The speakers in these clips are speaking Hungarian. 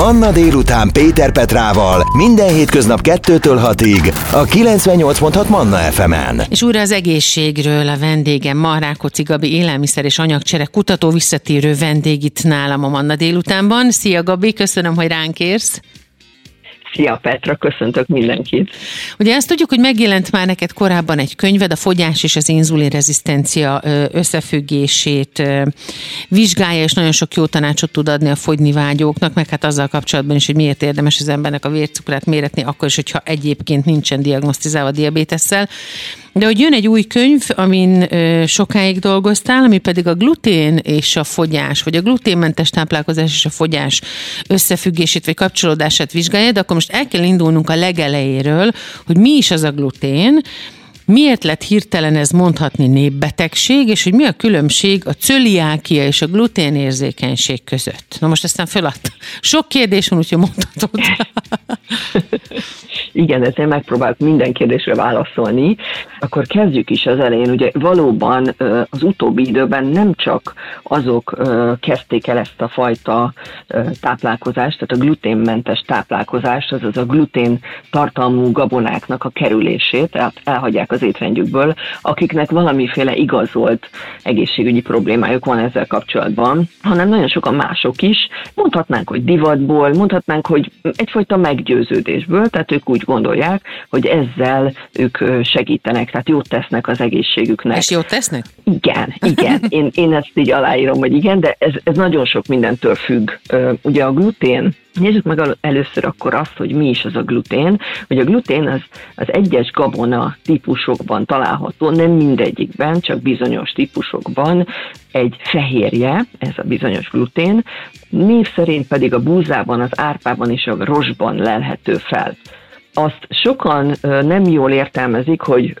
Manna délután Péter Petrával minden hétköznap 2-től 6-ig a 98.6 Manna FM-en. És újra az egészségről a vendégem Marrákoci Gabi élelmiszer és anyagcsere kutató visszatérő vendég itt nálam a Manna délutánban. Szia Gabi, köszönöm, hogy ránk érsz. Szia Petra, köszöntök mindenkit. Ugye azt tudjuk, hogy megjelent már neked korábban egy könyved, a fogyás és az inzulinrezisztencia összefüggését vizsgálja, és nagyon sok jó tanácsot tud adni a fogyni vágyóknak, meg hát azzal kapcsolatban is, hogy miért érdemes az embernek a vércukrát méretni, akkor is, hogyha egyébként nincsen diagnosztizálva diabétesszel. De hogy jön egy új könyv, amin sokáig dolgoztál, ami pedig a glutén és a fogyás, vagy a gluténmentes táplálkozás és a fogyás összefüggését vagy kapcsolódását vizsgálja, de akkor most el kell indulnunk a legelejéről, hogy mi is az a glutén, Miért lett hirtelen ez mondhatni népbetegség, és hogy mi a különbség a cöliákia és a gluténérzékenység között? Na most aztán föladt. Sok kérdés van, úgyhogy mondhatod. Igen, ezért megpróbálok minden kérdésre válaszolni. Akkor kezdjük is az elején. Ugye valóban az utóbbi időben nem csak azok kezdték el ezt a fajta táplálkozást, tehát a gluténmentes táplálkozást, azaz a glutén tartalmú gabonáknak a kerülését, tehát elhagyják az étrendjükből, akiknek valamiféle igazolt egészségügyi problémájuk van ezzel kapcsolatban, hanem nagyon sokan mások is. Mondhatnánk, hogy divatból, mondhatnánk, hogy egyfajta meggyőződésből, tehát ők úgy gondolják, hogy ezzel ők segítenek, tehát jót tesznek az egészségüknek. És jót tesznek? Igen, igen. Én, én ezt így aláírom, hogy igen, de ez, ez nagyon sok mindentől függ. Ugye a glutén, Nézzük meg először akkor azt, hogy mi is az a glutén. Hogy a glutén az, az egyes gabona típusokban található, nem mindegyikben, csak bizonyos típusokban. Egy fehérje, ez a bizonyos glutén, név szerint pedig a búzában, az árpában és a rosban lelhető fel azt sokan nem jól értelmezik, hogy,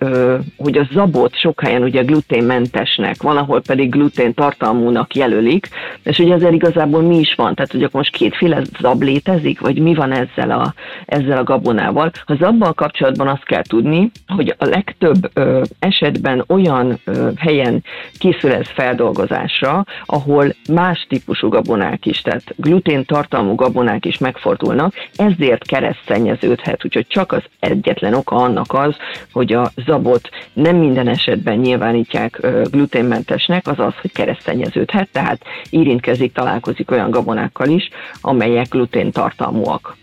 hogy a zabot sok helyen ugye gluténmentesnek, van, ahol pedig glutén tartalmúnak jelölik, és ugye ezzel igazából mi is van, tehát hogy akkor most kétféle zab létezik, vagy mi van ezzel a, ezzel a gabonával. Ha zabbal kapcsolatban azt kell tudni, hogy a legtöbb esetben olyan helyen készül ez feldolgozásra, ahol más típusú gabonák is, tehát glutén tartalmú gabonák is megfordulnak, ezért keresztszennyeződhet, úgyhogy csak az egyetlen oka annak az, hogy a zabot nem minden esetben nyilvánítják gluténmentesnek, az az, hogy keresztenyeződhet, tehát érintkezik, találkozik olyan gabonákkal is, amelyek glutén tartalmúak.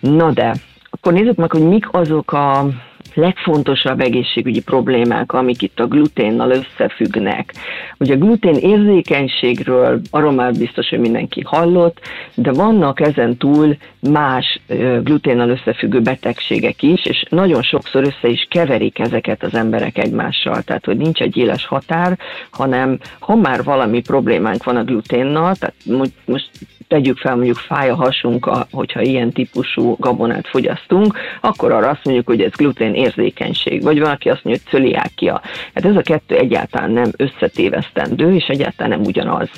Na de, akkor nézzük meg, hogy mik azok a legfontosabb egészségügyi problémák, amik itt a gluténnal összefüggnek. Ugye a glutén érzékenységről arról már biztos, hogy mindenki hallott, de vannak ezen túl más gluténnal összefüggő betegségek is, és nagyon sokszor össze is keverik ezeket az emberek egymással. Tehát, hogy nincs egy éles határ, hanem ha már valami problémánk van a gluténnal, tehát most tegyük fel, mondjuk fáj a hasunk, hogyha ilyen típusú gabonát fogyasztunk, akkor arra azt mondjuk, hogy ez glutén érzékenység, vagy valaki azt mondja, hogy cöliákia. Hát ez a kettő egyáltalán nem összetévesztendő, és egyáltalán nem ugyanaz.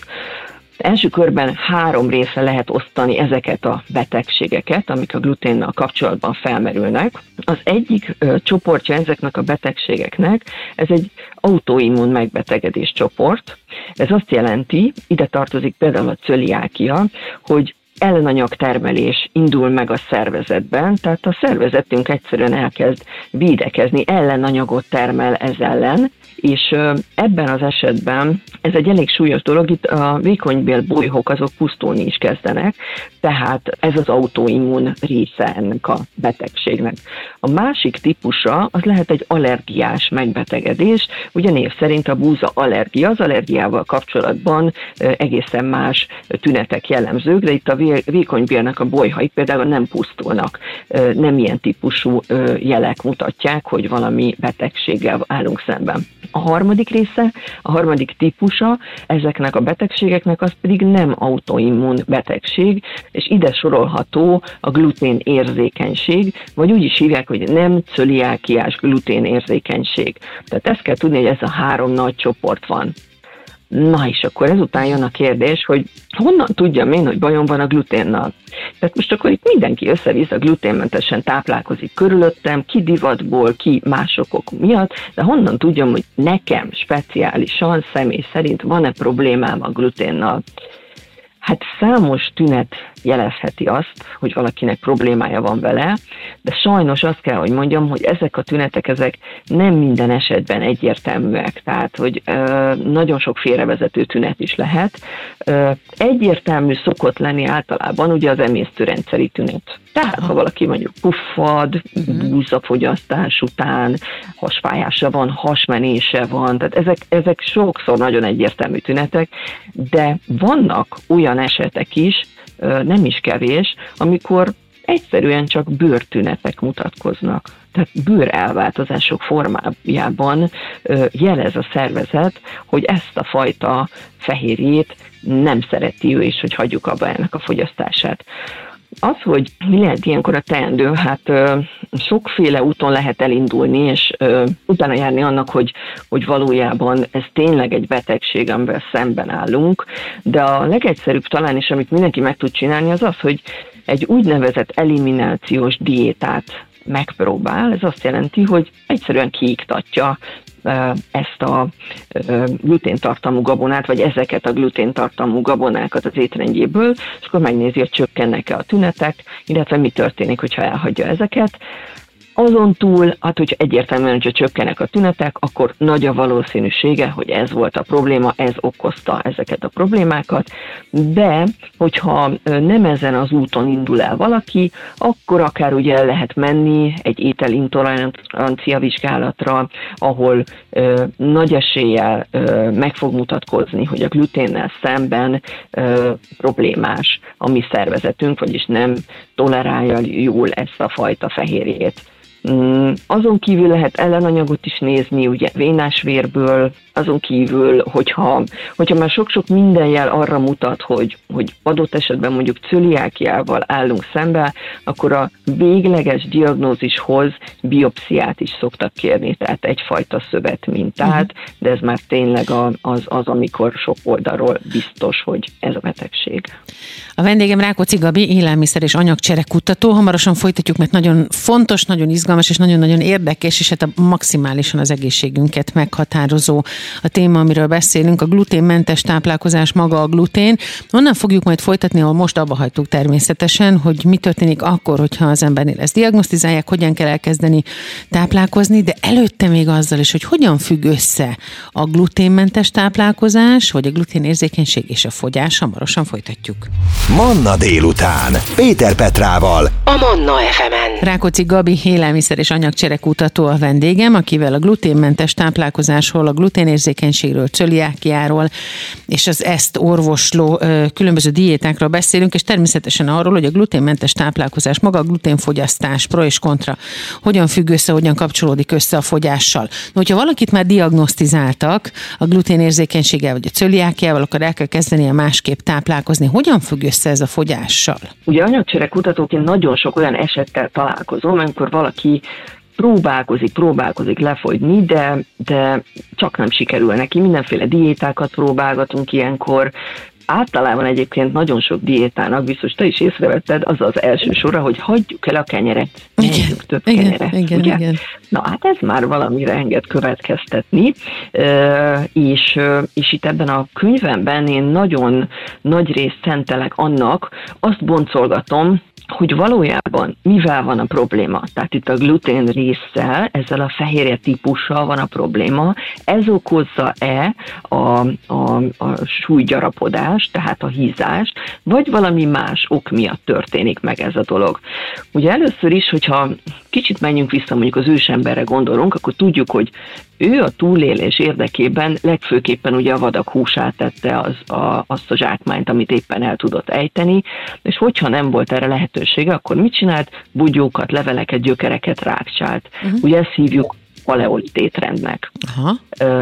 Első körben három része lehet osztani ezeket a betegségeket, amik a gluténnal kapcsolatban felmerülnek. Az egyik ö, csoportja ezeknek a betegségeknek, ez egy autoimmun megbetegedés csoport. Ez azt jelenti, ide tartozik például a cöliákia, hogy ellenanyag termelés indul meg a szervezetben, tehát a szervezetünk egyszerűen elkezd védekezni, ellenanyagot termel ez ellen, és ebben az esetben ez egy elég súlyos dolog, itt a vékonybél bolyhok azok pusztulni is kezdenek, tehát ez az autoimmun része ennek a betegségnek. A másik típusa az lehet egy allergiás megbetegedés, ugye név szerint a búza allergia, az allergiával kapcsolatban egészen más tünetek jellemzők, de itt a vékonybélnek a bolyhai például nem pusztulnak, nem ilyen típusú jelek mutatják, hogy valami betegséggel állunk szemben. A harmadik része, a harmadik típusa ezeknek a betegségeknek az pedig nem autoimmun betegség, és ide sorolható a glutén érzékenység, vagy úgy is hívják, hogy nem cöliákiás glutén érzékenység. Tehát ezt kell tudni, hogy ez a három nagy csoport van. Na és akkor ezután jön a kérdés, hogy honnan tudjam én, hogy bajom van a gluténnal? Tehát most akkor itt mindenki össze-vissza gluténmentesen táplálkozik körülöttem, ki divatból, ki másokok miatt, de honnan tudjam, hogy nekem speciálisan, személy szerint van-e problémám a gluténnal? Hát számos tünet jelezheti azt, hogy valakinek problémája van vele, de sajnos azt kell, hogy mondjam, hogy ezek a tünetek, ezek nem minden esetben egyértelműek, tehát hogy nagyon sok félrevezető tünet is lehet. Egyértelmű szokott lenni általában ugye az emésztőrendszeri tünet. Tehát, ha valaki mondjuk puffad, uh-huh. búzafogyasztás után, hasfájása van, hasmenése van, tehát ezek, ezek sokszor nagyon egyértelmű tünetek, de vannak olyan esetek is, nem is kevés, amikor egyszerűen csak bőrtünetek mutatkoznak. Tehát bőrelváltozások formájában jelez a szervezet, hogy ezt a fajta fehérjét nem szereti ő, és hogy hagyjuk abba ennek a fogyasztását. Az, hogy mi lehet ilyenkor a teendő, hát ö, sokféle úton lehet elindulni, és ö, utána járni annak, hogy, hogy valójában ez tényleg egy betegség, amivel szemben állunk, de a legegyszerűbb talán is, amit mindenki meg tud csinálni, az az, hogy egy úgynevezett eliminációs diétát megpróbál, ez azt jelenti, hogy egyszerűen kiiktatja ezt a gluténtartalmú gabonát, vagy ezeket a gluténtartalmú gabonákat az étrendjéből, és akkor megnézi, hogy csökkennek-e a tünetek, illetve mi történik, hogyha elhagyja ezeket. Azon túl, hát hogyha egyértelműen, hogyha csökkenek a tünetek, akkor nagy a valószínűsége, hogy ez volt a probléma, ez okozta ezeket a problémákat, de hogyha nem ezen az úton indul el valaki, akkor akár ugye el lehet menni egy ételintolerancia vizsgálatra, ahol ö, nagy eséllyel ö, meg fog mutatkozni, hogy a gluténnel szemben ö, problémás a mi szervezetünk, vagyis nem tolerálja jól ezt a fajta fehérjét. Mm, azon kívül lehet ellenanyagot is nézni, ugye vénás vérből, azon kívül, hogyha, hogyha már sok-sok minden jel arra mutat, hogy, hogy adott esetben mondjuk cöliákiával állunk szembe, akkor a végleges diagnózishoz biopsziát is szoktak kérni, tehát egyfajta szövetmintát, uh-huh. de ez már tényleg az, az, amikor sok oldalról biztos, hogy ez a betegség. A vendégem Rákóczi Gabi, élelmiszer és anyagcsere kutató. Hamarosan folytatjuk, mert nagyon fontos, nagyon izgalmas és nagyon-nagyon érdekes, és hát a maximálisan az egészségünket meghatározó a téma, amiről beszélünk, a gluténmentes táplálkozás maga a glutén. Onnan fogjuk majd folytatni, ahol most abba hagytuk természetesen, hogy mi történik akkor, hogyha az embernél ezt diagnosztizálják, hogyan kell elkezdeni táplálkozni, de előtte még azzal is, hogy hogyan függ össze a gluténmentes táplálkozás, vagy a gluténérzékenység és a fogyás. Hamarosan folytatjuk. Manna délután. Péter Petrával. A Manna FM-en. Rákóczi Gabi élelmiszer és anyagcserekutató a vendégem, akivel a gluténmentes táplálkozásról, a gluténérzékenységről, cöliákiáról és az ezt orvosló különböző diétákról beszélünk, és természetesen arról, hogy a gluténmentes táplálkozás, maga a gluténfogyasztás, pro és kontra, hogyan függ össze, hogyan kapcsolódik össze a fogyással. No, hogyha valakit már diagnosztizáltak a gluténérzékenységgel vagy a cöliákiával, akkor el kell kezdenie másképp táplálkozni. Hogyan függ össze ez a fogyással? Ugye anyagcsere kutatóként nagyon sok olyan esettel találkozom, amikor valaki próbálkozik, próbálkozik lefogyni, de, de csak nem sikerül neki. Mindenféle diétákat próbálgatunk ilyenkor, általában egyébként nagyon sok diétának, biztos te is észrevetted, az az első sora, hogy hagyjuk el a kenyeret, igen, több igen, kenyeret. Igen, ugye? igen. Na hát ez már valamire enged következtetni, és, és itt ebben a könyvemben én nagyon nagy részt szentelek annak, azt boncolgatom, hogy valójában mivel van a probléma. Tehát itt a glutén résszel, ezzel a fehérje típussal van a probléma. Ez okozza-e a, a, a súlygyarapodást, tehát a hízást, vagy valami más ok miatt történik meg ez a dolog. Ugye először is, hogyha kicsit menjünk vissza mondjuk az ősemberre gondolunk, akkor tudjuk, hogy ő a túlélés érdekében legfőképpen ugye a vadak húsát tette az, a, azt a zsákmányt, amit éppen el tudott ejteni, és hogyha nem volt erre lehetősége, akkor mit csinált? Bugyókat, leveleket, gyökereket rákcsált. Uh-huh. Ugye ezt hívjuk paleolit étrendnek. Aha.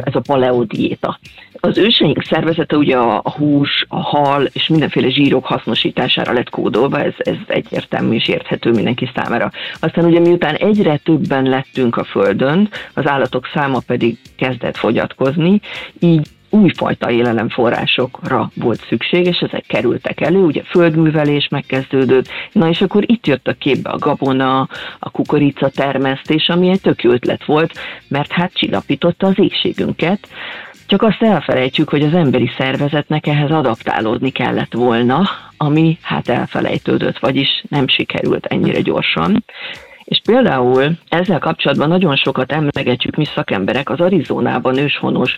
Ez a paleodiéta. Az őseink szervezete ugye a hús, a hal és mindenféle zsírok hasznosítására lett kódolva, ez, ez egyértelmű és érthető mindenki számára. Aztán ugye miután egyre többen lettünk a Földön, az állatok száma pedig kezdett fogyatkozni, így újfajta élelemforrásokra volt szükség, és ezek kerültek elő, ugye földművelés megkezdődött, na és akkor itt jött a képbe a gabona, a kukorica termesztés, ami egy tök jó ötlet volt, mert hát csillapította az égségünket, csak azt elfelejtjük, hogy az emberi szervezetnek ehhez adaptálódni kellett volna, ami hát elfelejtődött, vagyis nem sikerült ennyire gyorsan. És például ezzel kapcsolatban nagyon sokat emlegetjük mi szakemberek az Arizonában őshonos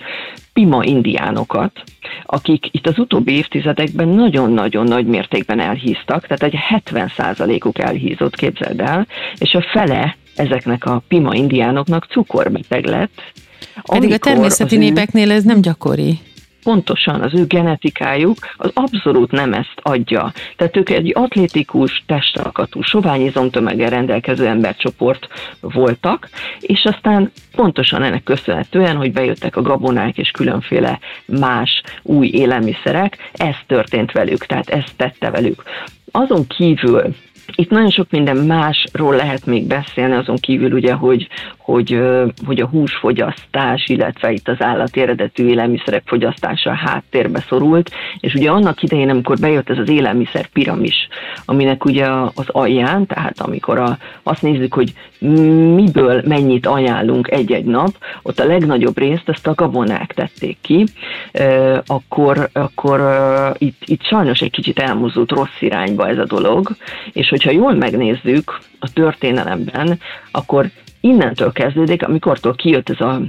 pima indiánokat, akik itt az utóbbi évtizedekben nagyon-nagyon nagy mértékben elhíztak, tehát egy 70%-uk elhízott, képzeld el, és a fele ezeknek a pima indiánoknak cukorbeteg lett. Pedig a természeti népeknél ez nem gyakori pontosan az ő genetikájuk az abszolút nem ezt adja. Tehát ők egy atlétikus, testalkatú, sovány izomtömeggel rendelkező embercsoport voltak, és aztán pontosan ennek köszönhetően, hogy bejöttek a gabonák és különféle más új élelmiszerek, ez történt velük, tehát ez tette velük. Azon kívül itt nagyon sok minden másról lehet még beszélni, azon kívül ugye, hogy, hogy, hogy a húsfogyasztás, illetve itt az állati eredetű élelmiszerek fogyasztása a háttérbe szorult, és ugye annak idején, amikor bejött ez az élelmiszer piramis, aminek ugye az alján, tehát amikor a, azt nézzük, hogy miből mennyit ajánlunk egy-egy nap, ott a legnagyobb részt ezt a gabonák tették ki, akkor, akkor itt, itt sajnos egy kicsit elmozdult rossz irányba ez a dolog, és hogyha jól megnézzük a történelemben, akkor innentől kezdődik, amikortól kijött ez a,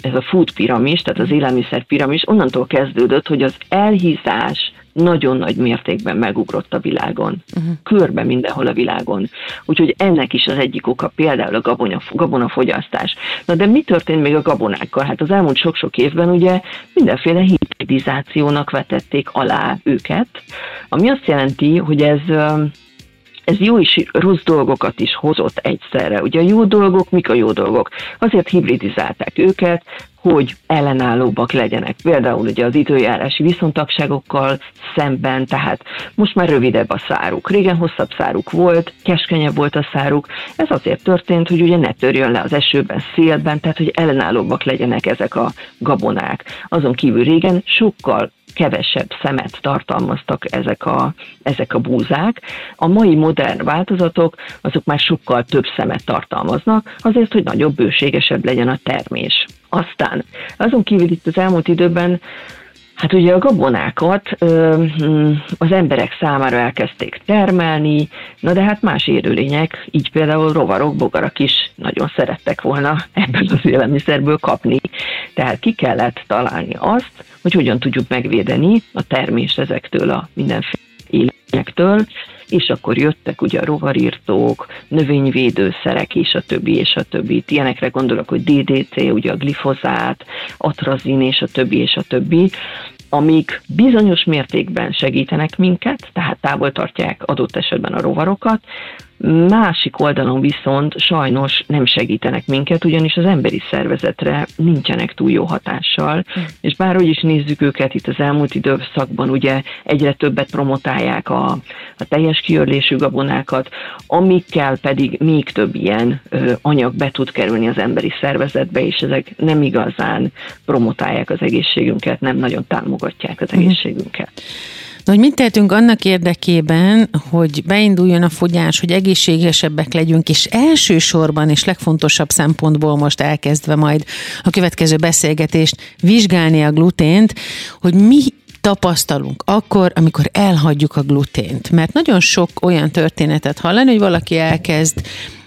ez a food piramis, tehát az élelmiszer piramis, onnantól kezdődött, hogy az elhízás nagyon nagy mértékben megugrott a világon. Uh-huh. Körbe mindenhol a világon. Úgyhogy ennek is az egyik oka például a gabona, gabonafogyasztás. Na de mi történt még a gabonákkal? Hát az elmúlt sok-sok évben ugye mindenféle hibridizációnak vetették alá őket, ami azt jelenti, hogy ez ez jó és rossz dolgokat is hozott egyszerre. Ugye a jó dolgok, mik a jó dolgok? Azért hibridizálták őket, hogy ellenállóbbak legyenek. Például ugye az időjárási viszontagságokkal szemben, tehát most már rövidebb a száruk. Régen hosszabb száruk volt, keskenyebb volt a száruk. Ez azért történt, hogy ugye ne törjön le az esőben, szélben, tehát hogy ellenállóbbak legyenek ezek a gabonák. Azon kívül régen sokkal kevesebb szemet tartalmaztak ezek a, ezek a búzák. A mai modern változatok azok már sokkal több szemet tartalmaznak, azért, hogy nagyobb, bőségesebb legyen a termés. Aztán azon kívül itt az elmúlt időben Hát ugye a gabonákat ö, hm, az emberek számára elkezdték termelni, na de hát más élőlények, így például rovarok, bogarak is nagyon szerettek volna ebből az élelmiszerből kapni. Tehát ki kellett találni azt, hogy hogyan tudjuk megvédeni a termést ezektől a mindenféle élőlényektől, és akkor jöttek ugye a rovarírtók, növényvédőszerek, és a többi, és a többi. Ilyenekre gondolok, hogy DDT, ugye a glifozát, atrazin, és a többi, és a többi amik bizonyos mértékben segítenek minket, tehát távol tartják adott esetben a rovarokat, Másik oldalon viszont sajnos nem segítenek minket, ugyanis az emberi szervezetre nincsenek túl jó hatással, mm. és bárhogy is nézzük őket itt az elmúlt időszakban, ugye egyre többet promotálják a, a teljes kiörlésű gabonákat, amikkel pedig még több ilyen ö, anyag be tud kerülni az emberi szervezetbe, és ezek nem igazán promotálják az egészségünket, nem nagyon támogatják az mm. egészségünket. Na, hogy mit tehetünk annak érdekében, hogy beinduljon a fogyás, hogy egészségesebbek legyünk, és elsősorban és legfontosabb szempontból most elkezdve majd a következő beszélgetést vizsgálni a glutént, hogy mi tapasztalunk akkor, amikor elhagyjuk a glutént. Mert nagyon sok olyan történetet hallani, hogy valaki elkezd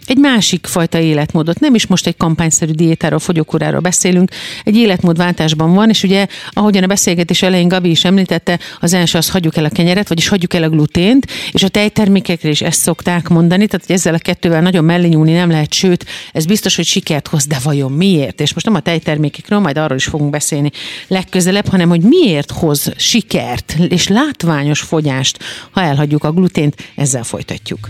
egy másik fajta életmódot, nem is most egy kampányszerű diétáról, fogyókúráról beszélünk, egy életmódváltásban van, és ugye, ahogyan a beszélgetés elején Gabi is említette, az első az hagyjuk el a kenyeret, vagyis hagyjuk el a glutént, és a tejtermékekre is ezt szokták mondani, tehát hogy ezzel a kettővel nagyon mellé nyúlni nem lehet, sőt, ez biztos, hogy sikert hoz, de vajon miért? És most nem a tejtermékekről, majd arról is fogunk beszélni legközelebb, hanem hogy miért hoz sikert és látványos fogyást, ha elhagyjuk a glutént, ezzel folytatjuk.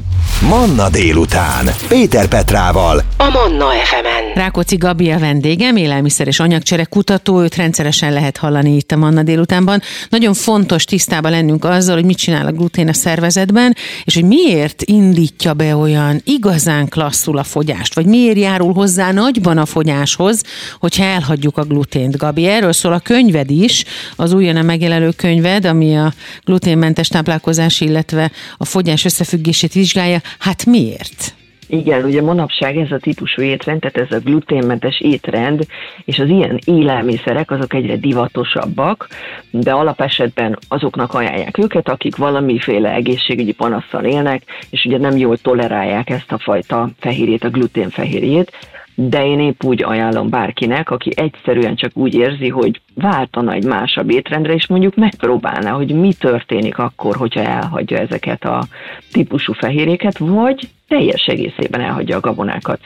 Manna délután. Petrával. A Manna FM-en. Rákóczi Gabi a vendégem, élelmiszer és anyagcsere kutató, őt rendszeresen lehet hallani itt a Manna délutánban. Nagyon fontos tisztában lennünk azzal, hogy mit csinál a glutén a szervezetben, és hogy miért indítja be olyan igazán klasszul a fogyást, vagy miért járul hozzá nagyban a fogyáshoz, hogyha elhagyjuk a glutént. Gabi, erről szól a könyved is, az újonnan megjelenő könyved, ami a gluténmentes táplálkozás, illetve a fogyás összefüggését vizsgálja. Hát miért? Igen, ugye manapság ez a típusú étrend, tehát ez a gluténmentes étrend, és az ilyen élelmiszerek azok egyre divatosabbak, de alapesetben azoknak ajánlják őket, akik valamiféle egészségügyi panasszal élnek, és ugye nem jól tolerálják ezt a fajta fehérjét, a gluténfehérjét, de én épp úgy ajánlom bárkinek, aki egyszerűen csak úgy érzi, hogy váltana egy másabb étrendre, és mondjuk megpróbálná, hogy mi történik akkor, hogyha elhagyja ezeket a típusú fehérjéket, vagy teljes egészében elhagyja a gabonákat.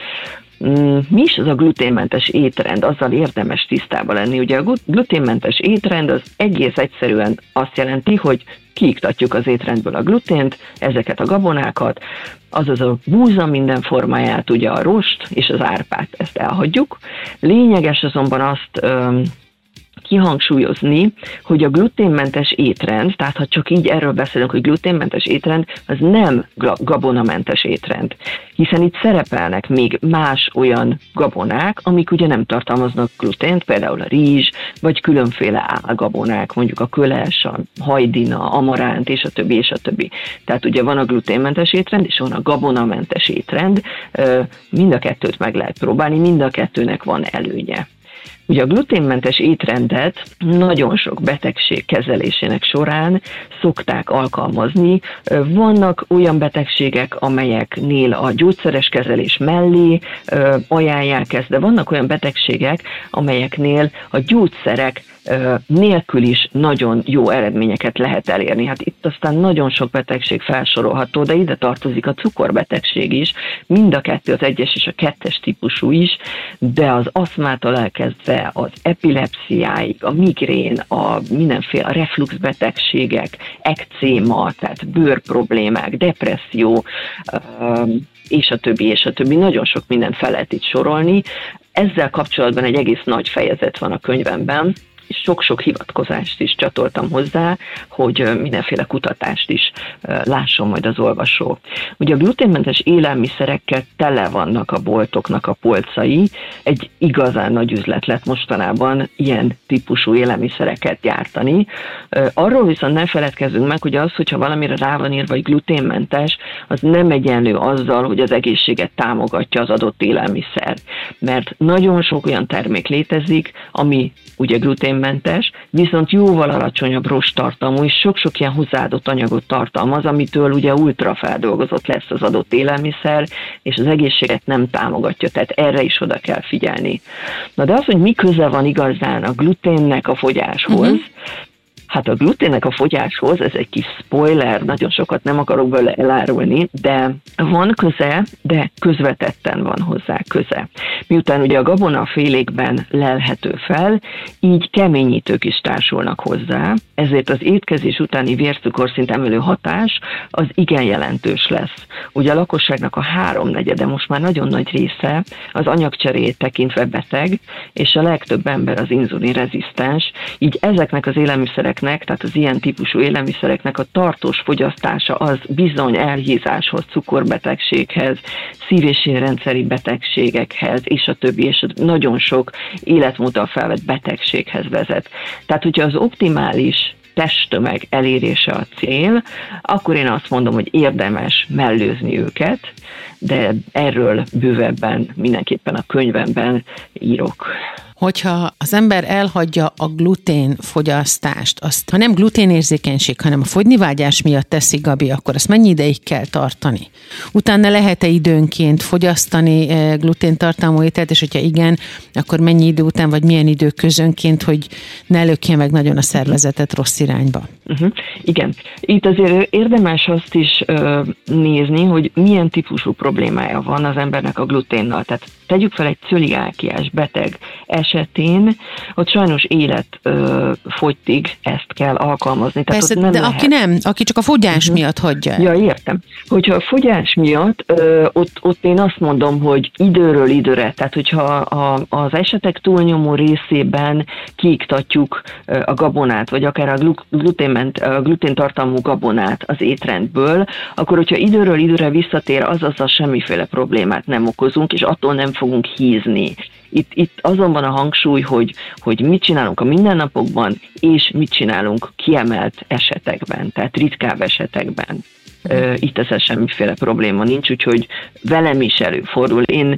Mm, mi is az a gluténmentes étrend? Azzal érdemes tisztában lenni. Ugye a gluténmentes étrend az egész egyszerűen azt jelenti, hogy kiiktatjuk az étrendből a glutént, ezeket a gabonákat, azaz a búza minden formáját, ugye a rost és az árpát, ezt elhagyjuk. Lényeges azonban azt kihangsúlyozni, hogy a gluténmentes étrend, tehát ha csak így erről beszélünk, hogy gluténmentes étrend, az nem gabonamentes étrend. Hiszen itt szerepelnek még más olyan gabonák, amik ugye nem tartalmaznak glutént, például a rizs, vagy különféle álgabonák, mondjuk a köles, a hajdina, amaránt, és a többi, és a többi. Tehát ugye van a gluténmentes étrend, és van a gabonamentes étrend, mind a kettőt meg lehet próbálni, mind a kettőnek van előnye. Ugye a gluténmentes étrendet nagyon sok betegség kezelésének során szokták alkalmazni. Vannak olyan betegségek, amelyeknél a gyógyszeres kezelés mellé ajánlják ezt, de vannak olyan betegségek, amelyeknél a gyógyszerek nélkül is nagyon jó eredményeket lehet elérni. Hát itt aztán nagyon sok betegség felsorolható, de ide tartozik a cukorbetegség is, mind a kettő, az egyes és a kettes típusú is, de az aszmától elkezdve az epilepsziáig, a migrén, a mindenféle refluxbetegségek, ekcéma, tehát bőrproblémák, depresszió, és a többi, és a többi. Nagyon sok mindent fel lehet itt sorolni. Ezzel kapcsolatban egy egész nagy fejezet van a könyvemben, sok-sok hivatkozást is csatoltam hozzá, hogy mindenféle kutatást is lásson majd az olvasó. Ugye a gluténmentes élelmiszerekkel tele vannak a boltoknak a polcai, egy igazán nagy üzlet lett mostanában ilyen típusú élelmiszereket gyártani. Arról viszont ne feledkezzünk meg, hogy az, hogyha valamire rá van írva, hogy gluténmentes, az nem egyenlő azzal, hogy az egészséget támogatja az adott élelmiszer. Mert nagyon sok olyan termék létezik, ami ugye glutén gluténmentes, viszont jóval alacsonyabb rostartalmú és sok-sok ilyen hozzáadott anyagot tartalmaz, amitől ugye ultrafeldolgozott lesz az adott élelmiszer, és az egészséget nem támogatja, tehát erre is oda kell figyelni. Na de az, hogy mi köze van igazán a gluténnek a fogyáshoz, uh-huh. Hát a gluténnek a fogyáshoz, ez egy kis spoiler, nagyon sokat nem akarok bele elárulni, de van köze, de közvetetten van hozzá köze. Miután ugye a gabona félékben lelhető fel, így keményítők is társulnak hozzá, ezért az étkezés utáni vércukorszint emelő hatás az igen jelentős lesz. Ugye a lakosságnak a háromnegyede most már nagyon nagy része az anyagcserét tekintve beteg, és a legtöbb ember az inzulin rezisztens, így ezeknek az élelmiszerek élelmiszereknek, tehát az ilyen típusú élelmiszereknek a tartós fogyasztása az bizony elhízáshoz, cukorbetegséghez, szív- és érrendszeri betegségekhez, és a többi, és nagyon sok életmóddal felvett betegséghez vezet. Tehát, hogyha az optimális testtömeg elérése a cél, akkor én azt mondom, hogy érdemes mellőzni őket, de erről bővebben mindenképpen a könyvemben írok hogyha az ember elhagyja a glutén fogyasztást, azt ha nem gluténérzékenység, hanem a fogynivágyás miatt teszi Gabi, akkor azt mennyi ideig kell tartani? Utána lehet-e időnként fogyasztani eh, gluténtartalmú ételt, és hogyha igen, akkor mennyi idő után, vagy milyen idő közönként, hogy ne lökje meg nagyon a szervezetet rossz irányba? Uh-huh. Igen. Itt azért érdemes azt is uh, nézni, hogy milyen típusú problémája van az embernek a gluténnal. Tehát tegyük fel egy cöliákiás beteg esetén, ott sajnos életfogytig ezt kell alkalmazni. Tehát Persze, nem de lehet. aki nem, aki csak a fogyás uh-huh. miatt hagyja. Ja, értem. Hogyha a fogyás miatt, ö, ott, ott én azt mondom, hogy időről időre, tehát hogyha a, az esetek túlnyomó részében kiiktatjuk a gabonát, vagy akár a glutén, a gluténtartalmú gabonát az étrendből, akkor hogyha időről időre visszatér, az az a semmiféle problémát nem okozunk, és attól nem fogunk hízni. Itt, itt azon van a hangsúly, hogy, hogy mit csinálunk a mindennapokban, és mit csinálunk kiemelt esetekben, tehát ritkább esetekben. Itt ezzel semmiféle probléma nincs, úgyhogy velem is előfordul. Én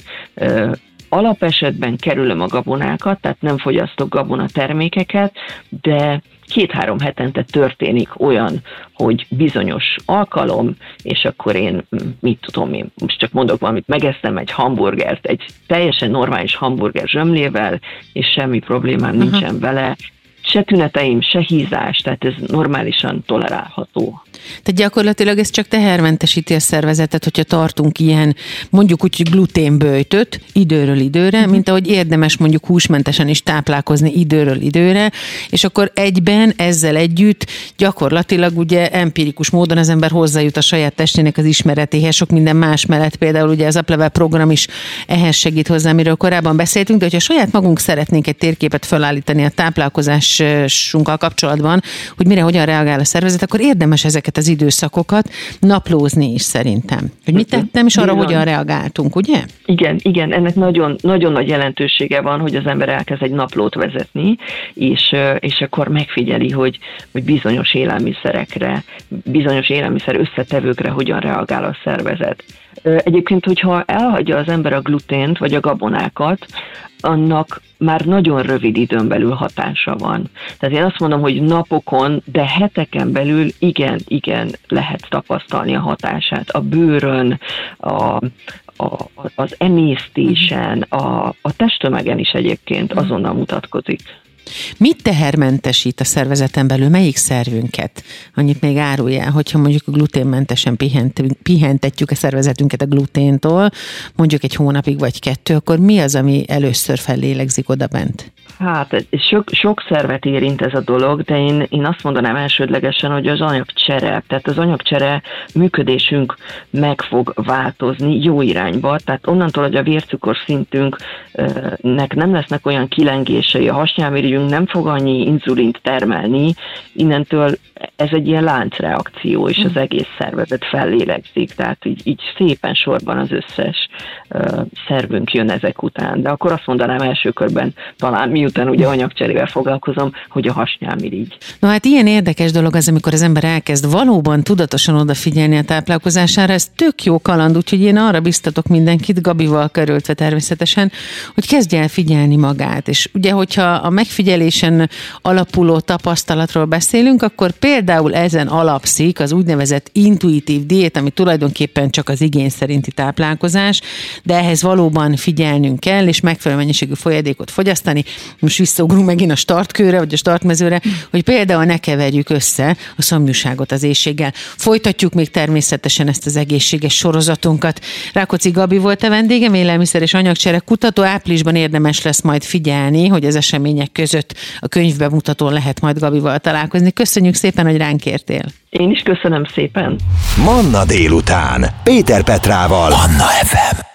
alapesetben kerülöm a gabonákat, tehát nem fogyasztok gabona termékeket, de két-három hetente történik olyan, hogy bizonyos alkalom, és akkor én, mit tudom én, most csak mondok valamit, megesztem egy hamburgert, egy teljesen normális hamburger zsömlével, és semmi problémám uh-huh. nincsen vele, se tüneteim, se hízás, tehát ez normálisan tolerálható. Tehát gyakorlatilag ez csak tehermentesíti a szervezetet, hogyha tartunk ilyen, mondjuk úgy, hogy gluténbőjtöt időről időre, uh-huh. mint ahogy érdemes mondjuk húsmentesen is táplálkozni időről időre, és akkor egyben ezzel együtt gyakorlatilag ugye empirikus módon az ember hozzájut a saját testének az ismeretéhez, sok minden más mellett, például ugye az Aplevel program is ehhez segít hozzá, amiről korábban beszéltünk, de hogyha saját magunk szeretnénk egy térképet felállítani a táplálkozásunkkal kapcsolatban, hogy mire hogyan reagál a szervezet, akkor érdemes ezeket ezeket az időszakokat naplózni is szerintem. Hogy mit tettem, és arra hogyan reagáltunk, ugye? Igen, igen, ennek nagyon, nagyon nagy jelentősége van, hogy az ember elkezd egy naplót vezetni, és, és akkor megfigyeli, hogy, hogy bizonyos élelmiszerekre, bizonyos élelmiszer összetevőkre hogyan reagál a szervezet. Egyébként, hogyha elhagyja az ember a glutént vagy a gabonákat, annak már nagyon rövid időn belül hatása van. Tehát én azt mondom, hogy napokon, de heteken belül igen, igen lehet tapasztalni a hatását. A bőrön, a, a, az emésztésen, a, a testtömegen is egyébként azonnal mutatkozik. Mit tehermentesít a szervezeten belül? Melyik szervünket? Annyit még árulja, hogyha mondjuk gluténmentesen pihent, pihentetjük a szervezetünket a gluténtól, mondjuk egy hónapig vagy kettő, akkor mi az, ami először fellélegzik oda bent? Hát sok, sok szervet érint ez a dolog, de én, én azt mondanám elsődlegesen, hogy az anyagcsere, tehát az anyagcsere működésünk meg fog változni jó irányba, tehát onnantól, hogy a vércukor szintünknek nem lesznek olyan kilengései, a hasnyálmirigyünk nem fog annyi inzulint termelni, innentől ez egy ilyen láncreakció, és az egész szervezet fellélegzik, tehát így, így szépen sorban az összes uh, szervünk jön ezek után. De akkor azt mondanám első körben, talán miután ugye anyagcserével foglalkozom, hogy a hasnyálmirigy. No hát ilyen érdekes dolog az, amikor az ember elkezd valóban tudatosan odafigyelni a táplálkozására, ez tök jó kaland, úgyhogy én arra biztatok mindenkit, Gabival körültve természetesen, hogy kezdje el figyelni magát. És ugye, hogyha a megfigyelésen alapuló tapasztalatról beszélünk, akkor például ezen alapszik az úgynevezett intuitív diét, ami tulajdonképpen csak az igény szerinti táplálkozás, de ehhez valóban figyelnünk kell, és megfelelő mennyiségű folyadékot fogyasztani. Most visszaugrunk megint a startkőre, vagy a startmezőre, hogy például ne keverjük össze a szomjúságot az éjséggel. Folytatjuk még természetesen ezt az egészséges sorozatunkat. Rákóczi Gabi volt a vendégem, élelmiszer és anyagcsere kutató. Áprilisban érdemes lesz majd figyelni, hogy az események között a könyvbemutatón lehet majd Gabival találkozni. Köszönjük szépen, hogy ránk értél. Én is köszönöm szépen. Manna délután. Péter Petrával. Manna FM.